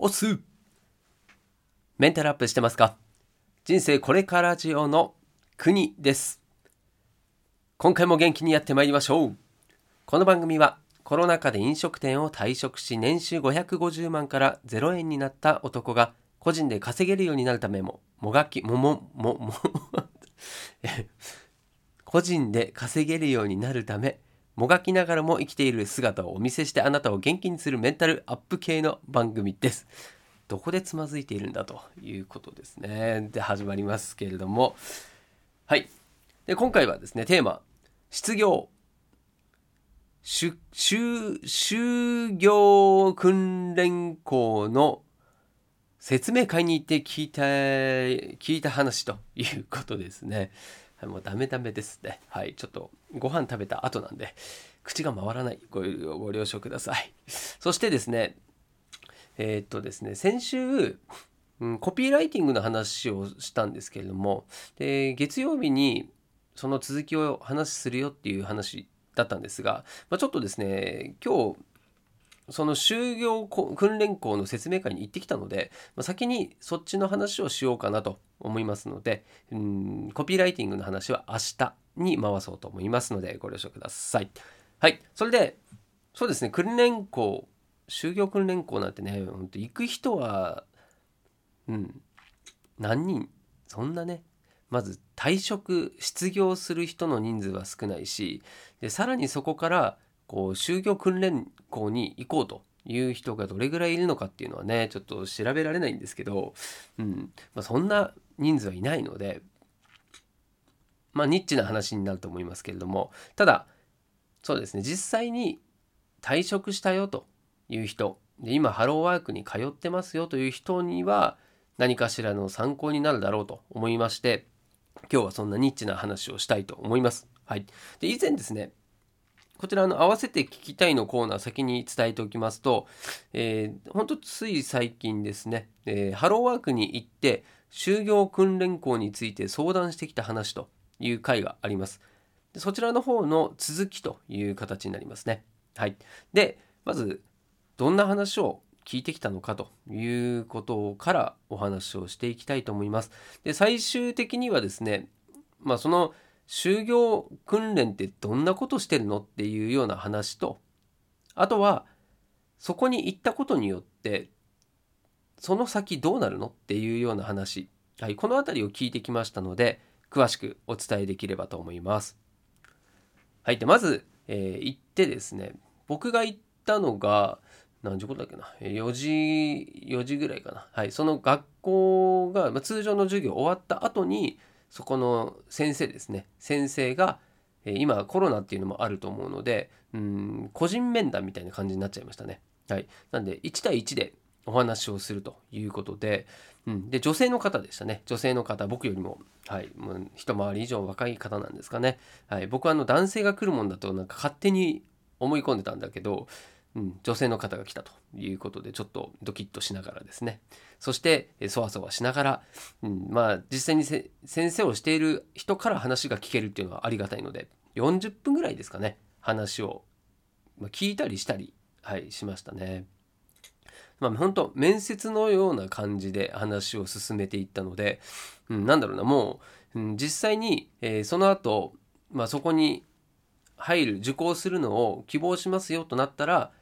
おす。メンタルアップしてますか？人生これからジオの国です。今回も元気にやってまいりましょう。この番組はコロナ禍で飲食店を退職し年収550万から0円になった男が個人で稼げるようになるためももがきもももも 個人で稼げるようになるためもがきながらも生きている姿をお見せしてあなたを元気にするメンタルアップ系の番組です。どこでつまずいているんだということですね。で始まりますけれどもはいで今回はですねテーマ失業就就業訓練校の説明会に行って聞いた聞いた話ということですね。もうダメダメですね。はい、ちょっとご飯食べた後なんで、口が回らないごご了承ください。そしてですね、えー、っとですね、先週、うん、コピーライティングの話をしたんですけれども、で月曜日にその続きを話するよっていう話だったんですが、まあ、ちょっとですね、今日、その就業訓練校の説明会に行ってきたので、まあ、先にそっちの話をしようかなと思いますので、うん、コピーライティングの話は明日に回そうと思いますのでご了承ください。はい。それで、そうですね、訓練校、就業訓練校なんてね、本当行く人は、うん、何人、そんなね、まず退職、失業する人の人数は少ないし、でさらにそこからこう就業訓練校に行こうという人がどれぐらいいるのかっていうのはねちょっと調べられないんですけど、うんまあ、そんな人数はいないのでまあニッチな話になると思いますけれどもただそうですね実際に退職したよという人で今ハローワークに通ってますよという人には何かしらの参考になるだろうと思いまして今日はそんなニッチな話をしたいと思います。はい、で以前ですねこちらの合わせて聞きたいのコーナー先に伝えておきますと、えー、本当つい最近ですね、えー、ハローワークに行って就業訓練校について相談してきた話という回があります。でそちらの方の続きという形になりますね。はい。で、まず、どんな話を聞いてきたのかということからお話をしていきたいと思います。で、最終的にはですね、まあその就業訓練ってどんなことしてるのっていうような話とあとはそこに行ったことによってその先どうなるのっていうような話、はい、この辺りを聞いてきましたので詳しくお伝えできればと思います。はい、でまず、えー、行ってですね僕が行ったのが何時頃だっけな？4時4時ぐらいかな。はいその学校が、まあ、通常の授業終わった後にそこの先生ですね。先生が今コロナっていうのもあると思うのでうん個人面談みたいな感じになっちゃいましたね。はい、なんで1対1でお話をするということで,、うん、で女性の方でしたね。女性の方僕よりも,、はい、もう一回り以上若い方なんですかね、はい、僕はあの男性が来るもんだとなんか勝手に思い込んでたんだけどうん、女性の方が来たということでちょっとドキッとしながらですねそしてそわそわしながら、うん、まあ実際に先生をしている人から話が聞けるっていうのはありがたいので40分ぐらいですかね話を、ま、聞いたりしたり、はい、しましたね。まあ、本当面接のような感じで話を進めていったので、うん、なんだろうなもう、うん、実際に、えー、その後、まあそこに入る受講するのを希望しますよとなったら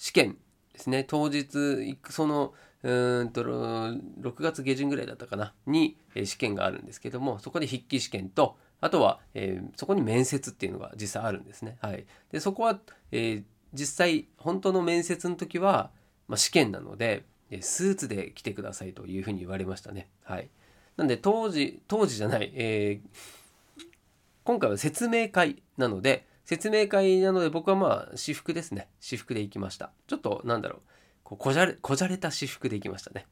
試験ですね当日そのうんと6月下旬ぐらいだったかなに試験があるんですけどもそこで筆記試験とあとは、えー、そこに面接っていうのが実際あるんですね。はい、でそこは、えー、実際本当の面接の時は、まあ、試験なのでスーツで来てくださいというふうに言われましたね。はい、なんで当時当時じゃない、えー、今回は説明会なので説明会なので僕はまあ私服ですね。私服で行きました。ちょっとなんだろう。こうこじゃれこじゃれた私服で行きましたね。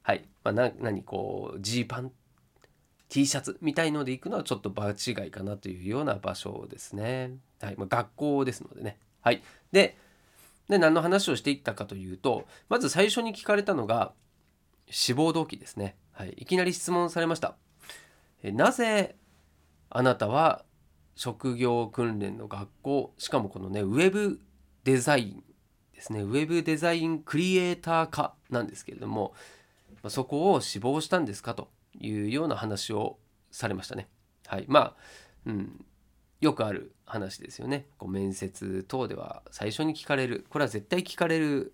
はい、まあ、な何こうジーパン？T シャツみたいので行くのはちょっと場違いかなというような場所ですね。はい。まあ、学校ですのでね。はい。でで何の話をしていったかというとまず最初に聞かれたのが志望動機ですね、はい、いきなり質問されました。えなぜあなたは職業訓練の学校しかもこのねウェブデザインですねウェブデザインクリエイター科なんですけれどもそこを志望したんですかというような話をされましたね。はい、まあ、うん、よくある話ですよね。こう面接等では最初に聞かれるこれは絶対聞かれる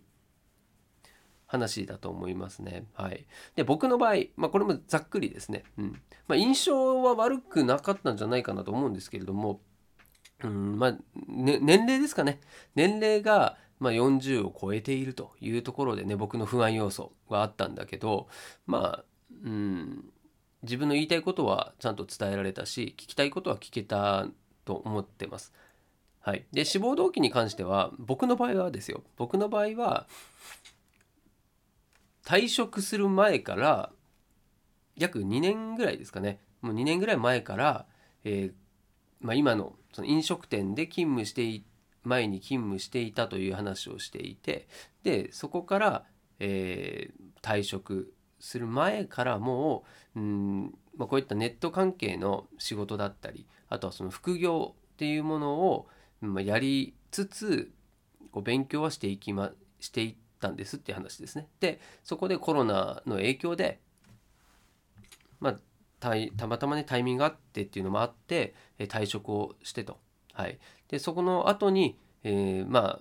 話だと思いますね。はい、で僕の場合、まあ、これもざっくりですね、うん。まあ、印象は悪くなかったんじゃないかなと思うんですけれども、うんまあね、年齢ですかね。年齢がまあ、40を超えているというところでね僕の不安要素があったんだけどまあうん自分の言いたいことはちゃんと伝えられたし聞きたいことは聞けたと思ってます。はい、で志望動機に関しては僕の場合はですよ。僕の場合は退職する前から約2年ぐらいですかね。もう2年ぐらい前から、えーまあ、今のその飲食店で勤務して前に勤務していたという話をしていてでそこから、えー、退職する前からもう、うんまあ、こういったネット関係の仕事だったりあとはその副業っていうものを、まあ、やりつつこう勉強はしていきましていったんですっていう話ですね。でそこでコロナの影響で、まあ、たたまたまねタイミングがあってっていうのもあって退職をしてと。はい、でそこの後に、えー、まあ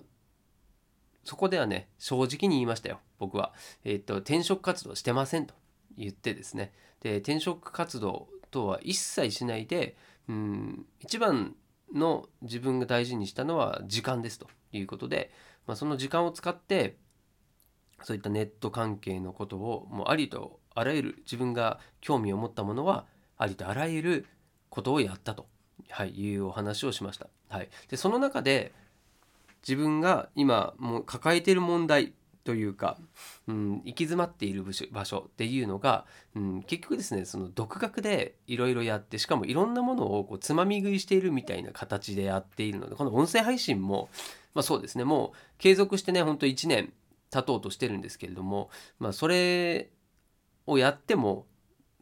そこではね正直に言いましたよ僕は、えー、っと転職活動してませんと言ってですねで転職活動等は一切しないでうん一番の自分が大事にしたのは時間ですということで、まあ、その時間を使ってそういったネット関係のことをもうありとあらゆる自分が興味を持ったものはありとあらゆることをやったとはい、いうお話をしました。はい、でその中で自分が今もう抱えている問題というか、うん、行き詰まっている場所っていうのが、うん、結局ですねその独学でいろいろやってしかもいろんなものをこうつまみ食いしているみたいな形でやっているのでこの音声配信も、まあ、そうですねもう継続してねほんと1年経とうとしてるんですけれども、まあ、それをやっても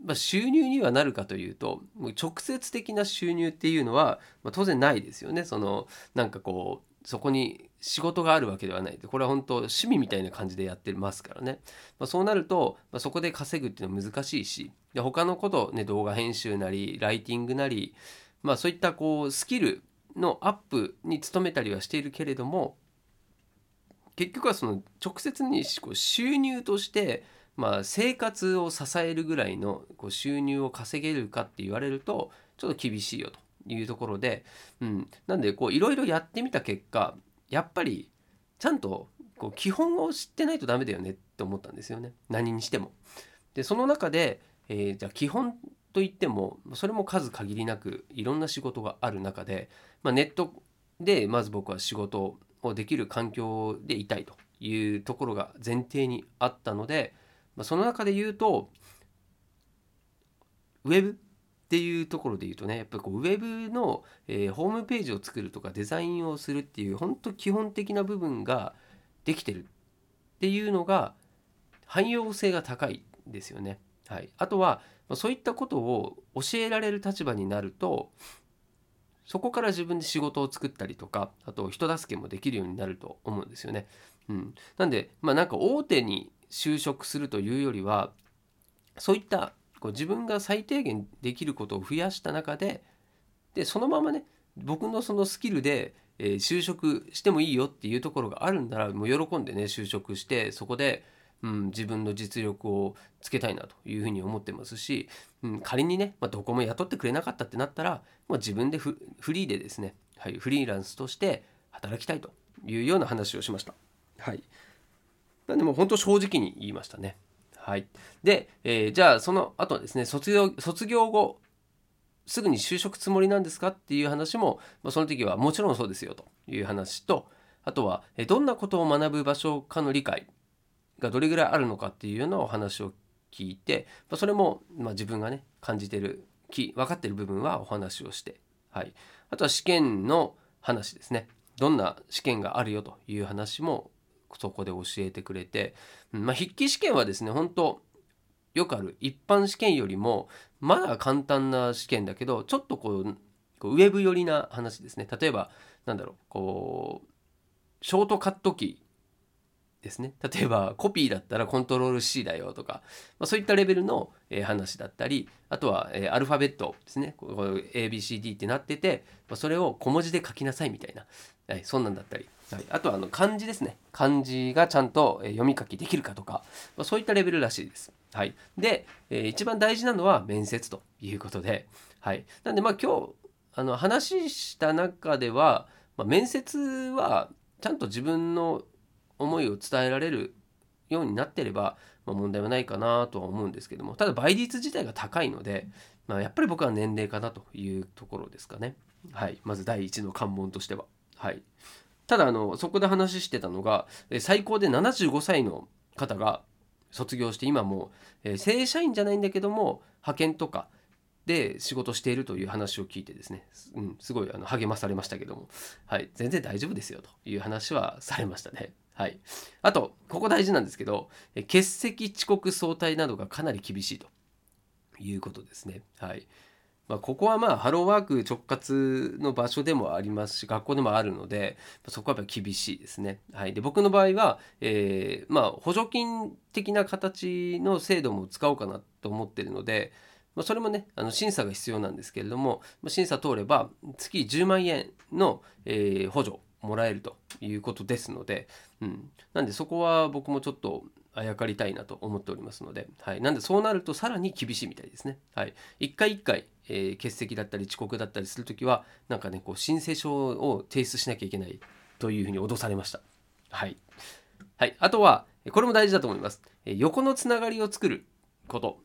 まあ、収入にはなるかというと直接的な収入っていうのは、まあ、当然ないですよね。そのなんかこうそこに仕事があるわけではない。これは本当趣味みたいな感じでやってますからね、まあ、そうなると、まあ、そこで稼ぐっていうのは難しいしで他のことね動画編集なりライティングなり、まあ、そういったこうスキルのアップに努めたりはしているけれども結局はその直接にこう収入としてまあ、生活を支えるぐらいのこう収入を稼げるかって言われるとちょっと厳しいよというところで、うん、なんでいろいろやってみた結果やっぱりちゃんとこう基本を知ってないとダメだよねって思ったんですよね何にしても。でその中で、えー、じゃあ基本といってもそれも数限りなくいろんな仕事がある中で、まあ、ネットでまず僕は仕事をできる環境でいたいというところが前提にあったので、まあ、その中で言うとウェブっていうところで言うとねやっぱこうウェブの、えー、ホームページを作るとかデザインをするっていう本当基本的な部分ができてるっていうのが汎用性が高いですよね。はい、あとはそういったことを教えられる立場になるとそこから自分で仕事を作ったりとかあと人助けもできるようになると思うんですよね。うん、なんでまあなんか大手に就職するというよりはそういったこう自分が最低限できることを増やした中ででそのままね僕のそのスキルで、えー、就職してもいいよっていうところがあるんならもう喜んでね就職してそこで、うん、自分の実力をつけたいなというふうに思ってますし、うん、仮にね、まあ、どこも雇ってくれなかったってなったら、まあ、自分でフリーでですね、はい、フリーランスとして働きたいというような話をしました。はい、なんでも本当正直に言いましたね。はい。で、えー、じゃあその後ですね、卒業、卒業後、すぐに就職つもりなんですかっていう話も、まあ、その時はもちろんそうですよという話と、あとは、えどんなことを学ぶ場所かの理解がどれぐらいあるのかっていうようなお話を聞いて、まあ、それも、ま、自分がね、感じてる、分かってる部分はお話をして、はい。あとは試験の話ですね。どんな試験があるよという話もそこで教えてくれて、まあ、筆記試験はですね本当よくある一般試験よりもまだ簡単な試験だけどちょっとこうウェブ寄りな話ですね例えばなんだろうこうショートカットキーですね。例えばコピーだったらコントロール C だよとか、まあ、そういったレベルの、え話だったりあとは、えアルファベットですね。ABCD ってなってて、ま、それを小文字で書きなさいみたいな、はい、そんなんだったり、はい、あとはあの漢字ですね。漢字がちゃんと読み書きできるかとか、まあ、そういったレベルらしいです。はい、で、えー、一番大事なのは面接ということで、はい、なんでまあ今日あの話した中では、まあ、面接はちゃんと自分の思いを伝えられるようになってれば、まあ、問題はないかなとは思うんですけどもただ倍率自体が高いので、まあ、やっぱり僕は年齢かなというところですかね。はい、まず第一の関門としては。はい、ただあのそこで話してたのが最高で75歳の方が卒業して今も、えー、正社員じゃないんだけども派遣とかで仕事しているという話を聞いてですね、うん、すごいあの励まされましたけども、はい、全然大丈夫ですよという話はされましたね。はい、あとここ大事なんですけど欠席遅刻早退などがかなり厳しいということですね。はいまあ、ここはまあハローワーク直轄の場所でもありますし学校でもあるのでそこはやっぱ厳しいですね。はい、で僕の場合は、えー、まあ、補助金的な形の制度も使おうかなと思ってるので、まあ、それもねあの審査が必要なんですけれども審査通れば月10万円の、えー、補助もらえるということですので、うん、なんでそこは僕もちょっとあやかりたいなと思っておりますので、はい、なんでそうなるとさらに厳しいみたいですね。はい、一回一回、えー、欠席だったり遅刻だったりするときはなんかねこう申請書を提出しなきゃいけないというふうに脅されました。はい、はい、あとはこれも大事だと思いますえ。横のつながりを作ること。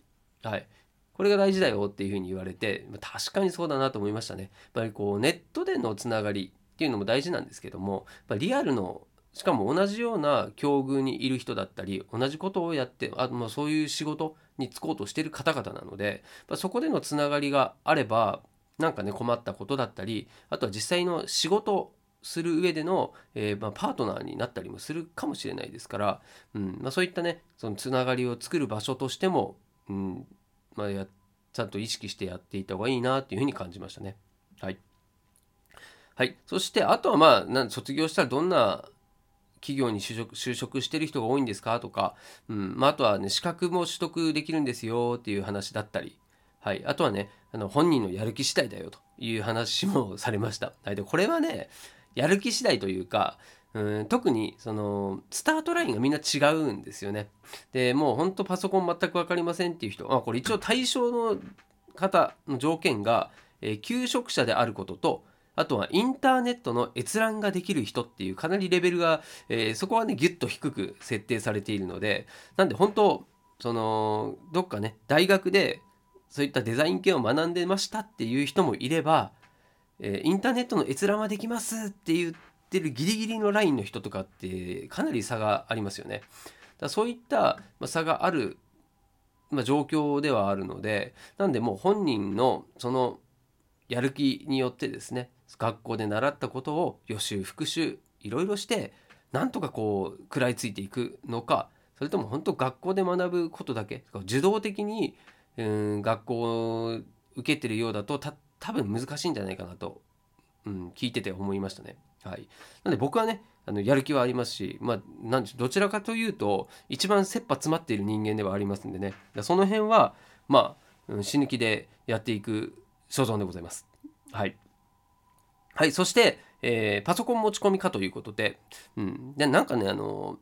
はい、これが大事だよっていうふうに言われて確かにそうだなと思いましたね。やっぱりこうネットでのつながりっていうのも大事なんですけどもリアルのしかも同じような境遇にいる人だったり同じことをやってあ、まあ、そういう仕事に就こうとしてる方々なのでそこでのつながりがあればなんかね困ったことだったりあとは実際の仕事する上での、えー、まあ、パートナーになったりもするかもしれないですから、うんまあ、そういったねそのつながりを作る場所としても、うんまあ、やちゃんと意識してやっていた方がいいなっていうふうに感じましたね。はい、はい、そしてあとはまあな卒業したらどんな企業に就職就職してる人が多いんですか？とか、うん。まあ、あとはね資格も取得できるんですよっていう話だったり、はい、あとはねあの本人のやる気次第だよという話もされました。はい、でこれはねやる気次第というかうん特にそのスタートラインがみんな違うんですよね。でもうほんとパソコン全く分かりませんっていう人あこれ一応対象の方の条件が、えー、求職者であることとあとはインターネットの閲覧ができる人っていうかなりレベルが、えー、そこはねギュッと低く設定されているのでなんで本当そのどっかね大学でそういったデザイン系を学んでましたっていう人もいれば、えー、インターネットの閲覧はできますって言ってるギリギリのラインの人とかってかなり差がありますよね。だそういった差がある、まあ、状況ではあるのでなんでもう本人のそのやる気によってですね学校で習ったことを予習復習いろいろしてなんとかこう食らいついていくのかそれとも本当学校で学ぶことだけ受動的にうん学校を受けてるようだと多分難しいんじゃないかなと、うん、聞いてて思いましたね。はい、なので僕はねあのやる気はありますし、まあ、なんどちらかというと一番切羽詰まっている人間ではありますんでねその辺はまあ死ぬ気でやっていく所存でございます。はい。はい、そして、えー、パソコン持ち込みかということで、うん、でなんかね、あの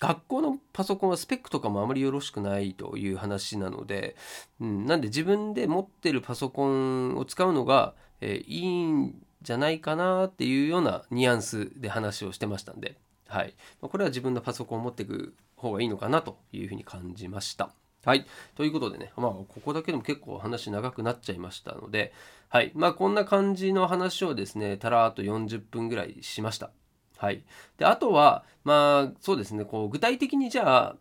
学校のパソコンはスペックとかもあまりよろしくないという話なので、うん、なんで自分で持ってるパソコンを使うのが、えー、いいんじゃないかなっていうようなニュアンスで話をしてましたんで、はい、これは自分のパソコンを持っていく方がいいのかなというふうに感じました。はい。ということでね、まあ、ここだけでも結構話長くなっちゃいましたので、はい。まあ、こんな感じの話をですね、たらーっと40分ぐらいしました。はい。で、あとは、まあ、そうですね、こう、具体的にじゃあ、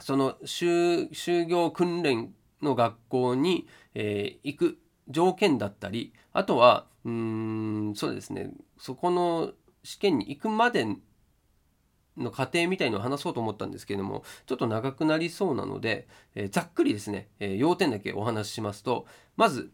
その就、就業訓練の学校に、えー、行く条件だったり、あとは、うん、そうですね、そこの試験に行くまでの過程みたいのを話そうと思ったんですけれどもちょっと長くなりそうなので、えー、ざっくりですね、えー、要点だけお話ししますとまず、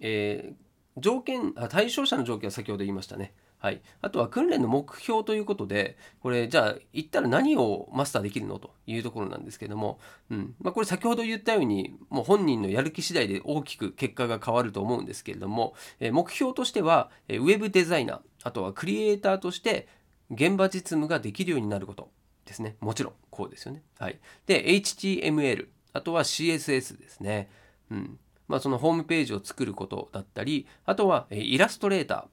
えー、条件あ対象者の条件は先ほど言いましたね。はい、あとは訓練の目標ということでこれじゃあ行ったら何をマスターできるのというところなんですけども、うん。まあ、これ先ほど言ったようにもう本人のやる気次第で大きく結果が変わると思うんですけれども、え目標としてはウェブデザイナーあとはクリエイターとして現場実務ができるようになることですねもちろんこうですよね。はい、で HTML あとは CSS ですね。うんまあ、そのホームページを作ることだったりあとはえイラストレーター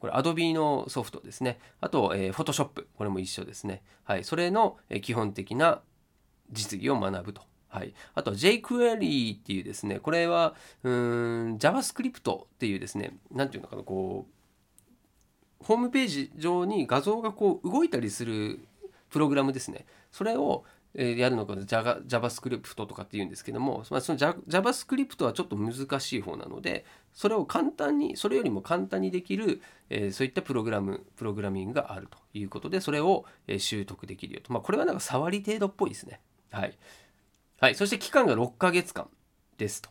これ Adobe のソフトですね。あと、えー、Photoshop。これも一緒ですね。はい。それのえ基本的な実技を学ぶと。はい。あと jQuery っていうですね、これは、うん、JavaScript っていうですね、なんていうのかな、こう、ホームページ上に画像がこう動いたりするプログラムですね。それを、やるのが JavaScript とかっていうんですけども、まあ、その JavaScript はちょっと難しい方なのでそれを簡単にそれよりも簡単にできる、えー、そういったプログラムプログラミングがあるということでそれを、え習得できるよと、まあ、これはなんか触り程度っぽいですね。はい、はい、そして期間が6ヶ月間ですと。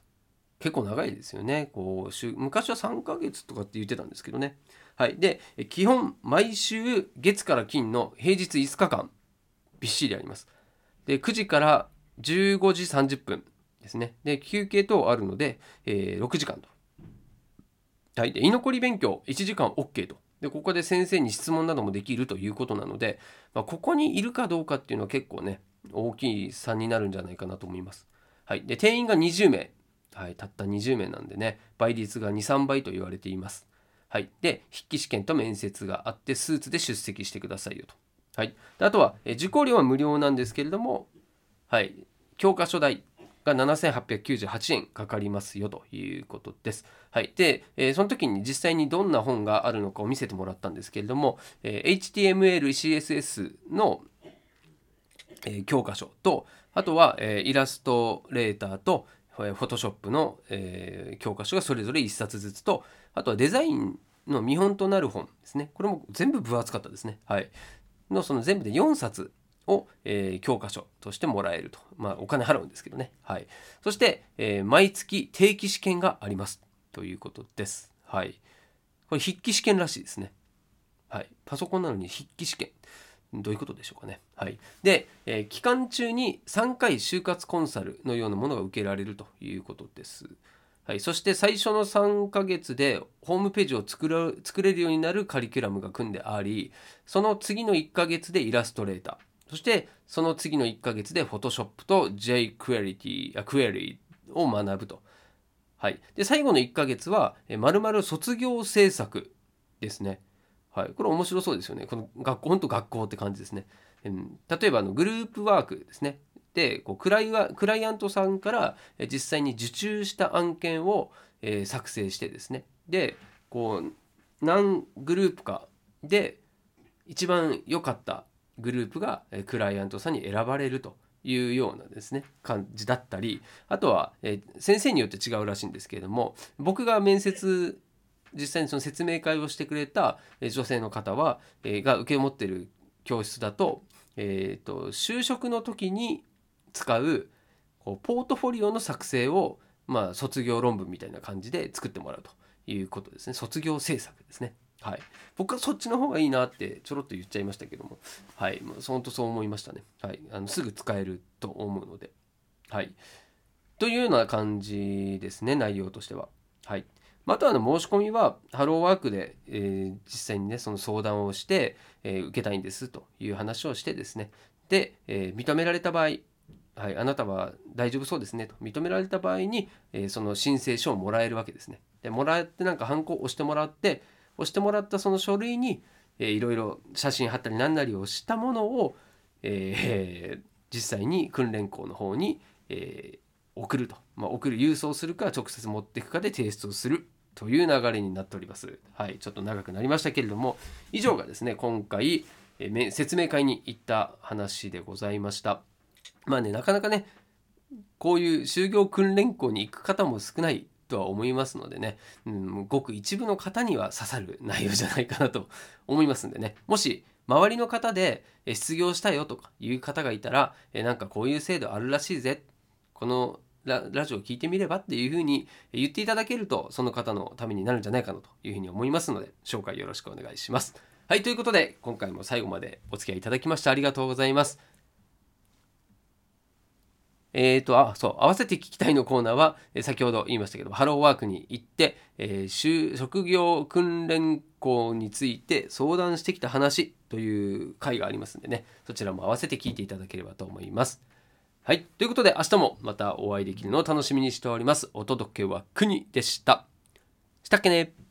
結構長いですよね。こう昔は3ヶ月とかって言ってたんですけどね。はいで基本毎週月から金の平日5日間びっしりありますで9時から15時30分ですね。で休憩等あるので、えー、6時間と。はい、で居残り勉強1時間 OK と。でここで先生に質問などもできるということなので、まあ、ここにいるかどうかっていうのは結構ね大きい差になるんじゃないかなと思います。はい、で定員が20名、はい、たった20名なんでね倍率が23倍と言われています。はい、で筆記試験と面接があってスーツで出席してくださいよと。はい、あとは、受講料は無料なんですけれども、はい、教科書代が7898円かかりますよということです。はい、で、えー、その時に実際にどんな本があるのかを見せてもらったんですけれども、えー、HTML、CSS の、えー、教科書とあとは、えイラストレーターとフォトショップの、え教科書がそれぞれ1冊ずつとあとはデザインの見本となる本ですねこれも全部分厚かったですね。はい、のその全部で4冊を、えー、教科書としてもらえると。まあ、お金払うんですけどね。はい。そして、えー、毎月定期試験があります。ということです。はい。これ筆記試験らしいですね。はい。パソコンなのに筆記試験。どういうことでしょうかね。はい。で、えー、期間中に3回就活コンサルのようなものが受けられるということです。はい、そして最初の3ヶ月でホームページを作る作れるようになるカリキュラムが組んでありその次の1ヶ月でイラストレーターそしてその次の1ヶ月で Photoshop と jQuery クエリを学ぶと。はい、で最後の1ヶ月はまるまる卒業制作ですね。はい、これ面白そうですよね。この学校、本当学校って感じですね。うん、例えばあのグループワークですね。でこうクライクライアントさんから実際に受注した案件を、えー、作成してですね。でこう何グループかで一番良かったグループがクライアントさんに選ばれるというようなですね感じだったりあとは、えー、先生によって違うらしいんですけれども僕が面接実際にその説明会をしてくれた女性の方は、えー、が受け持ってる教室だと,、えーと就職の時に使うこうポートフォリオの作成を、まあ、卒業論文みたいな感じで作ってもらうということですね卒業制作ですね。はい、僕はそっちの方がいいなってちょろっと言っちゃいましたけども、はい、本当そう思いましたね。はい、あのすぐ使えると思うので。はい、というような感じですね、内容としては。はい、あとはの申し込みはハローワークで、えー、実際にねその相談をして、えー、受けたいんですという話をしてですねで、えー、認められた場合はい、あなたは大丈夫そうですねと認められた場合に、えー、その申請書をもらえるわけですね。でもらってなんかハンコを押してもらって押してもらったその書類に、えー、いろいろ写真貼ったり何なりをしたものを、えー、実際に訓練校の方に、えー、送ると、まあ、送る郵送するか直接持っていくかで提出をするという流れになっております。はい、ちょっと長くなりましたけれども以上がですね今回、え、説明会に行った話でございました。まあねなかなかねこういう就業訓練校に行く方も少ないとは思いますのでね、うん、ごく一部の方には刺さる内容じゃないかなと思いますんでね。もし周りの方で失業したよとかいう方がいたらえなんかこういう制度あるらしいぜこのラジオを聞いてみればっていうふうに言っていただけるとその方のためになるんじゃないかなというふうに思いますので紹介よろしくお願いします。はいということで今回も最後までお付き合いいただきましてありがとうございます。えーと、あ、そう、合わせて聞きたいのコーナーは、え先ほど言いましたけど、ハローワークに行って、えー、職業訓練校について相談してきた話という回がありますんでね、そちらも合わせて聞いていただければと思います。はい。ということで、明日もまたお会いできるのを楽しみにしております。お届けは国でした。したっけね